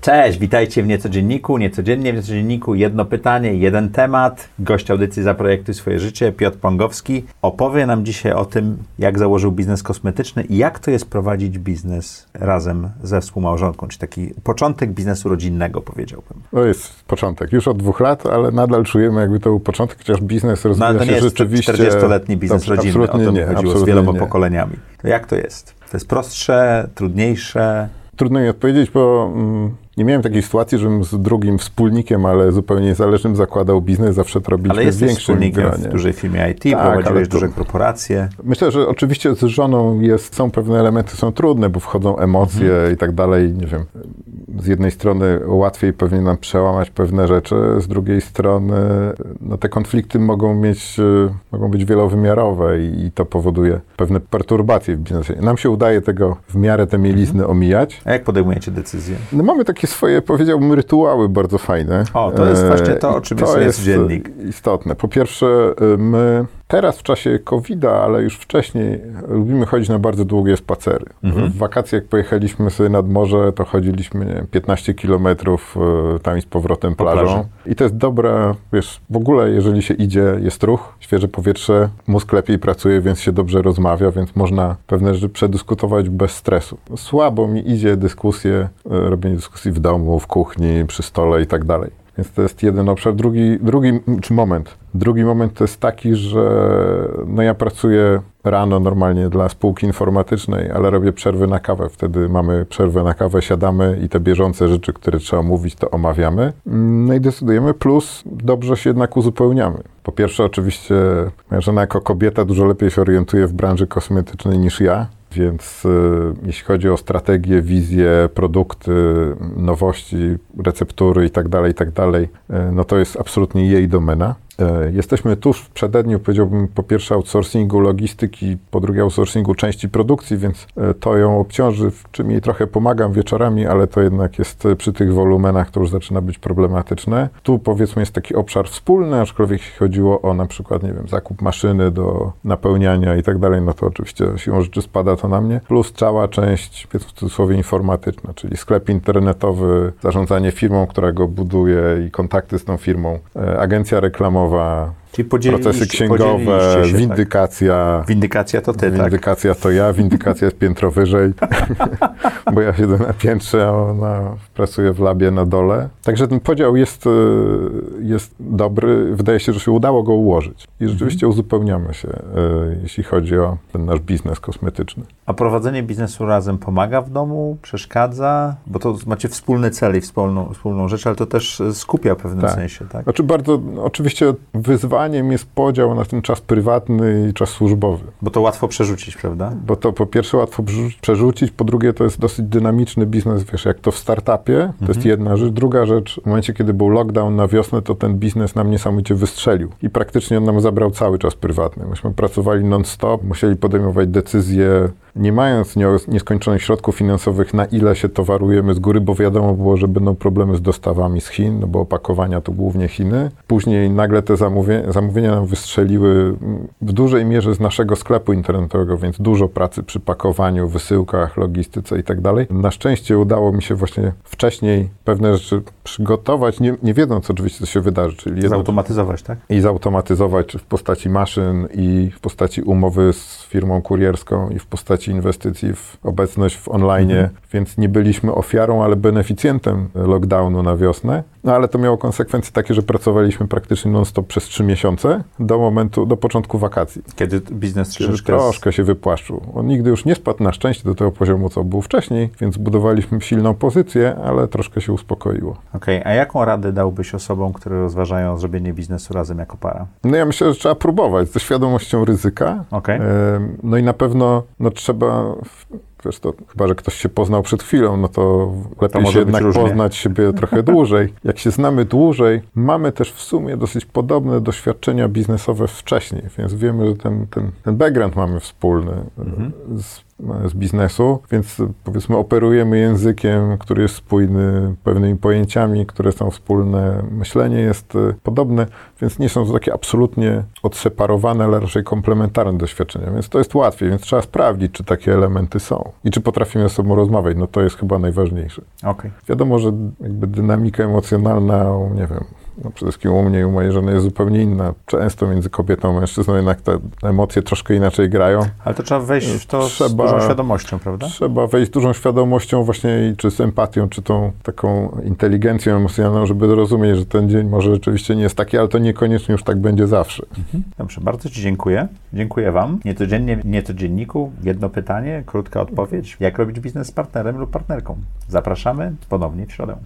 Cześć, witajcie w Niecodzienniku. Niecodziennie w Niecodzienniku jedno pytanie, jeden temat. Gość audycji Zaprojektuj swoje życie, Piotr Pongowski, opowie nam dzisiaj o tym, jak założył biznes kosmetyczny i jak to jest prowadzić biznes razem ze współmałżonką, czy taki początek biznesu rodzinnego, powiedziałbym. To jest początek. Już od dwóch lat, ale nadal czujemy, jakby to był początek, chociaż biznes rozwija No, to nie się jest rzeczywiście... 40-letni biznes Dobrze, rodzinny, o to absolutnie mi nie, chodziło z wieloma nie. pokoleniami. To jak to jest? To jest prostsze, trudniejsze? Trudno mi odpowiedzieć, bo mm, nie miałem takiej sytuacji, żebym z drugim wspólnikiem, ale zupełnie niezależnym zakładał biznes. Zawsze to robiliśmy Ale w jesteś większym wspólnikiem gronie. w dużej firmie IT, Tak, prowadziłeś to- duże korporacje. Myślę, że oczywiście z żoną jest, są pewne elementy, są trudne, bo wchodzą emocje Mhm. i tak dalej. Nie wiem, z jednej strony łatwiej pewnie nam przełamać pewne rzeczy, z drugiej strony no, te konflikty mogą mieć, e, mogą być wielowymiarowe i, i to powoduje pewne perturbacje w biznesie. Nam się udaje tego w miarę te mielizny Mhm. omijać. A jak podejmujecie decyzje? No, mamy takie swoje, powiedziałbym, rytuały bardzo fajne. O, to jest E, właśnie to, o czym jest to Niecodziennik. istotne. Po pierwsze, y, my teraz w czasie COVID-a, ale już wcześniej lubimy chodzić na bardzo długie spacery. Mhm. W wakacje, jak pojechaliśmy sobie nad morze, to chodziliśmy nie wiem, 15 kilometrów y, tam i z powrotem Po plażą. plaży. I to jest dobre, wiesz, w ogóle jeżeli się idzie, jest ruch, świeże powietrze, mózg lepiej pracuje, więc się dobrze rozmawia, więc można pewne rzeczy przedyskutować bez stresu. Słabo mi idzie dyskusje, y, robienie dyskusji w domu, w kuchni, przy stole i tak dalej. Więc to jest jeden obszar. Drugi, drugi czy moment. Drugi moment to jest taki, że no ja pracuję rano normalnie dla spółki informatycznej, ale robię przerwy na kawę. Wtedy mamy przerwę na kawę, siadamy i te bieżące rzeczy, które trzeba omówić, to omawiamy. No i decydujemy, plus dobrze się jednak uzupełniamy. Po pierwsze, oczywiście, moja żona jako kobieta dużo lepiej się orientuje w branży kosmetycznej niż ja. Więc y, jeśli chodzi o strategię, wizję, produkty, nowości, receptury i tak dalej, i tak y, no to jest absolutnie jej domena. Y, Jesteśmy tuż w przededniu, powiedziałbym, po pierwsze outsourcingu logistyki, po drugie outsourcingu części produkcji, więc y, to ją obciąży, w czym jej trochę pomagam wieczorami, ale to jednak jest y, przy tych wolumenach, to już zaczyna być problematyczne. Tu powiedzmy jest taki obszar wspólny, aczkolwiek jeśli chodziło o na przykład, nie wiem, zakup maszyny do napełniania i tak dalej, no to oczywiście siłą rzeczy spada to na mnie, plus cała część, powiedzmy w cudzysłowie, informatyczna, czyli sklep internetowy, zarządzanie firmą, która go buduje i kontakty z tą firmą, e, agencja reklamowa, of a Czyli procesy księgowe, podzieliliście się, tak. windykacja. Windykacja to ty, tak? Windykacja to ja, windykacja jest piętro wyżej, bo ja siedzę na piętrze, a ona pracuje w labie na dole. Także ten podział jest, e, jest dobry. Wydaje się, że się udało go ułożyć. I rzeczywiście uzupełniamy się, e, jeśli chodzi o ten nasz biznes kosmetyczny. A prowadzenie biznesu razem pomaga w domu, przeszkadza? Bo to macie wspólny cel i wspólną, wspólną rzecz, ale to też skupia w pewnym Tak. sensie, tak? Znaczy bardzo, oczywiście wyzwaniem jest podział na ten czas prywatny i czas służbowy. Bo to łatwo przerzucić, prawda? Bo to po pierwsze łatwo przerzucić, po drugie to jest dosyć dynamiczny biznes, wiesz, jak to w startupie, to jest jedna rzecz. Druga rzecz, w momencie, kiedy był lockdown na wiosnę, to ten biznes nam niesamowicie wystrzelił i praktycznie on nam zabrał cały czas prywatny. Myśmy pracowali non-stop, musieli podejmować decyzje, nie mając nie- nieskończonych środków finansowych, na ile się towarujemy z góry, bo wiadomo było, że będą problemy z dostawami z Chin, no bo opakowania to głównie Chiny. Później nagle te zamówie, zamówienia nam wystrzeliły mm, w dużej mierze z naszego sklepu internetowego, więc dużo pracy przy pakowaniu, wysyłkach, logistyce i tak dalej. Na szczęście udało mi się właśnie wcześniej pewne rzeczy przygotować, nie, nie wiedząc oczywiście, co się wydarzy. Czyli Zautomatyzować, tak? i zautomatyzować, w postaci maszyn, i w postaci umowy z firmą kurierską, i w postaci inwestycji w obecność w online, więc nie byliśmy ofiarą, ale beneficjentem lockdownu na wiosnę. No ale to miało konsekwencje takie, że pracowaliśmy praktycznie non-stop przez trzy miesiące do momentu, do początku wakacji. Kiedy biznes Kiedy troszkę się wypłaszczył. On nigdy już nie spadł na szczęście do tego poziomu, co był wcześniej, więc budowaliśmy silną pozycję, ale troszkę się uspokoiło. Okej, a jaką radę dałbyś osobom, które rozważają zrobienie biznesu razem jako para? No ja myślę, że trzeba próbować ze świadomością ryzyka. Em, No i na pewno no, trzeba, to chyba, że ktoś się poznał przed chwilą, no to lepiej może się jednak różnie. poznać siebie trochę dłużej. Jak się znamy dłużej, mamy też w sumie dosyć podobne doświadczenia biznesowe wcześniej, więc wiemy, że ten, ten, ten background mamy wspólny. Mhm. Z, z biznesu, więc e, powiedzmy operujemy językiem, który jest spójny, pewnymi pojęciami, które są wspólne, myślenie jest e, podobne, więc nie są to takie absolutnie odseparowane, ale raczej komplementarne doświadczenia, więc to jest łatwiej, więc trzeba sprawdzić, czy takie elementy są i czy potrafimy ze sobą rozmawiać, no to jest chyba najważniejsze. Okay. Wiadomo, że jakby dynamika emocjonalna, nie wiem, no przede wszystkim u mnie i u mojej żony jest zupełnie inna. Często między kobietą a mężczyzną jednak te emocje troszkę inaczej grają. Ale to trzeba wejść w to trzeba, z dużą świadomością, prawda? Trzeba wejść z dużą świadomością właśnie, czy z empatią, czy tą taką inteligencją emocjonalną, żeby zrozumieć, że ten dzień może rzeczywiście nie jest taki, ale to niekoniecznie już tak będzie zawsze. Mhm. Dobrze, bardzo Ci dziękuję. Dziękuję Wam. Niecodziennie, niecodzienniku, jedno pytanie, krótka odpowiedź. Jak robić biznes z partnerem lub partnerką? Zapraszamy ponownie w środę.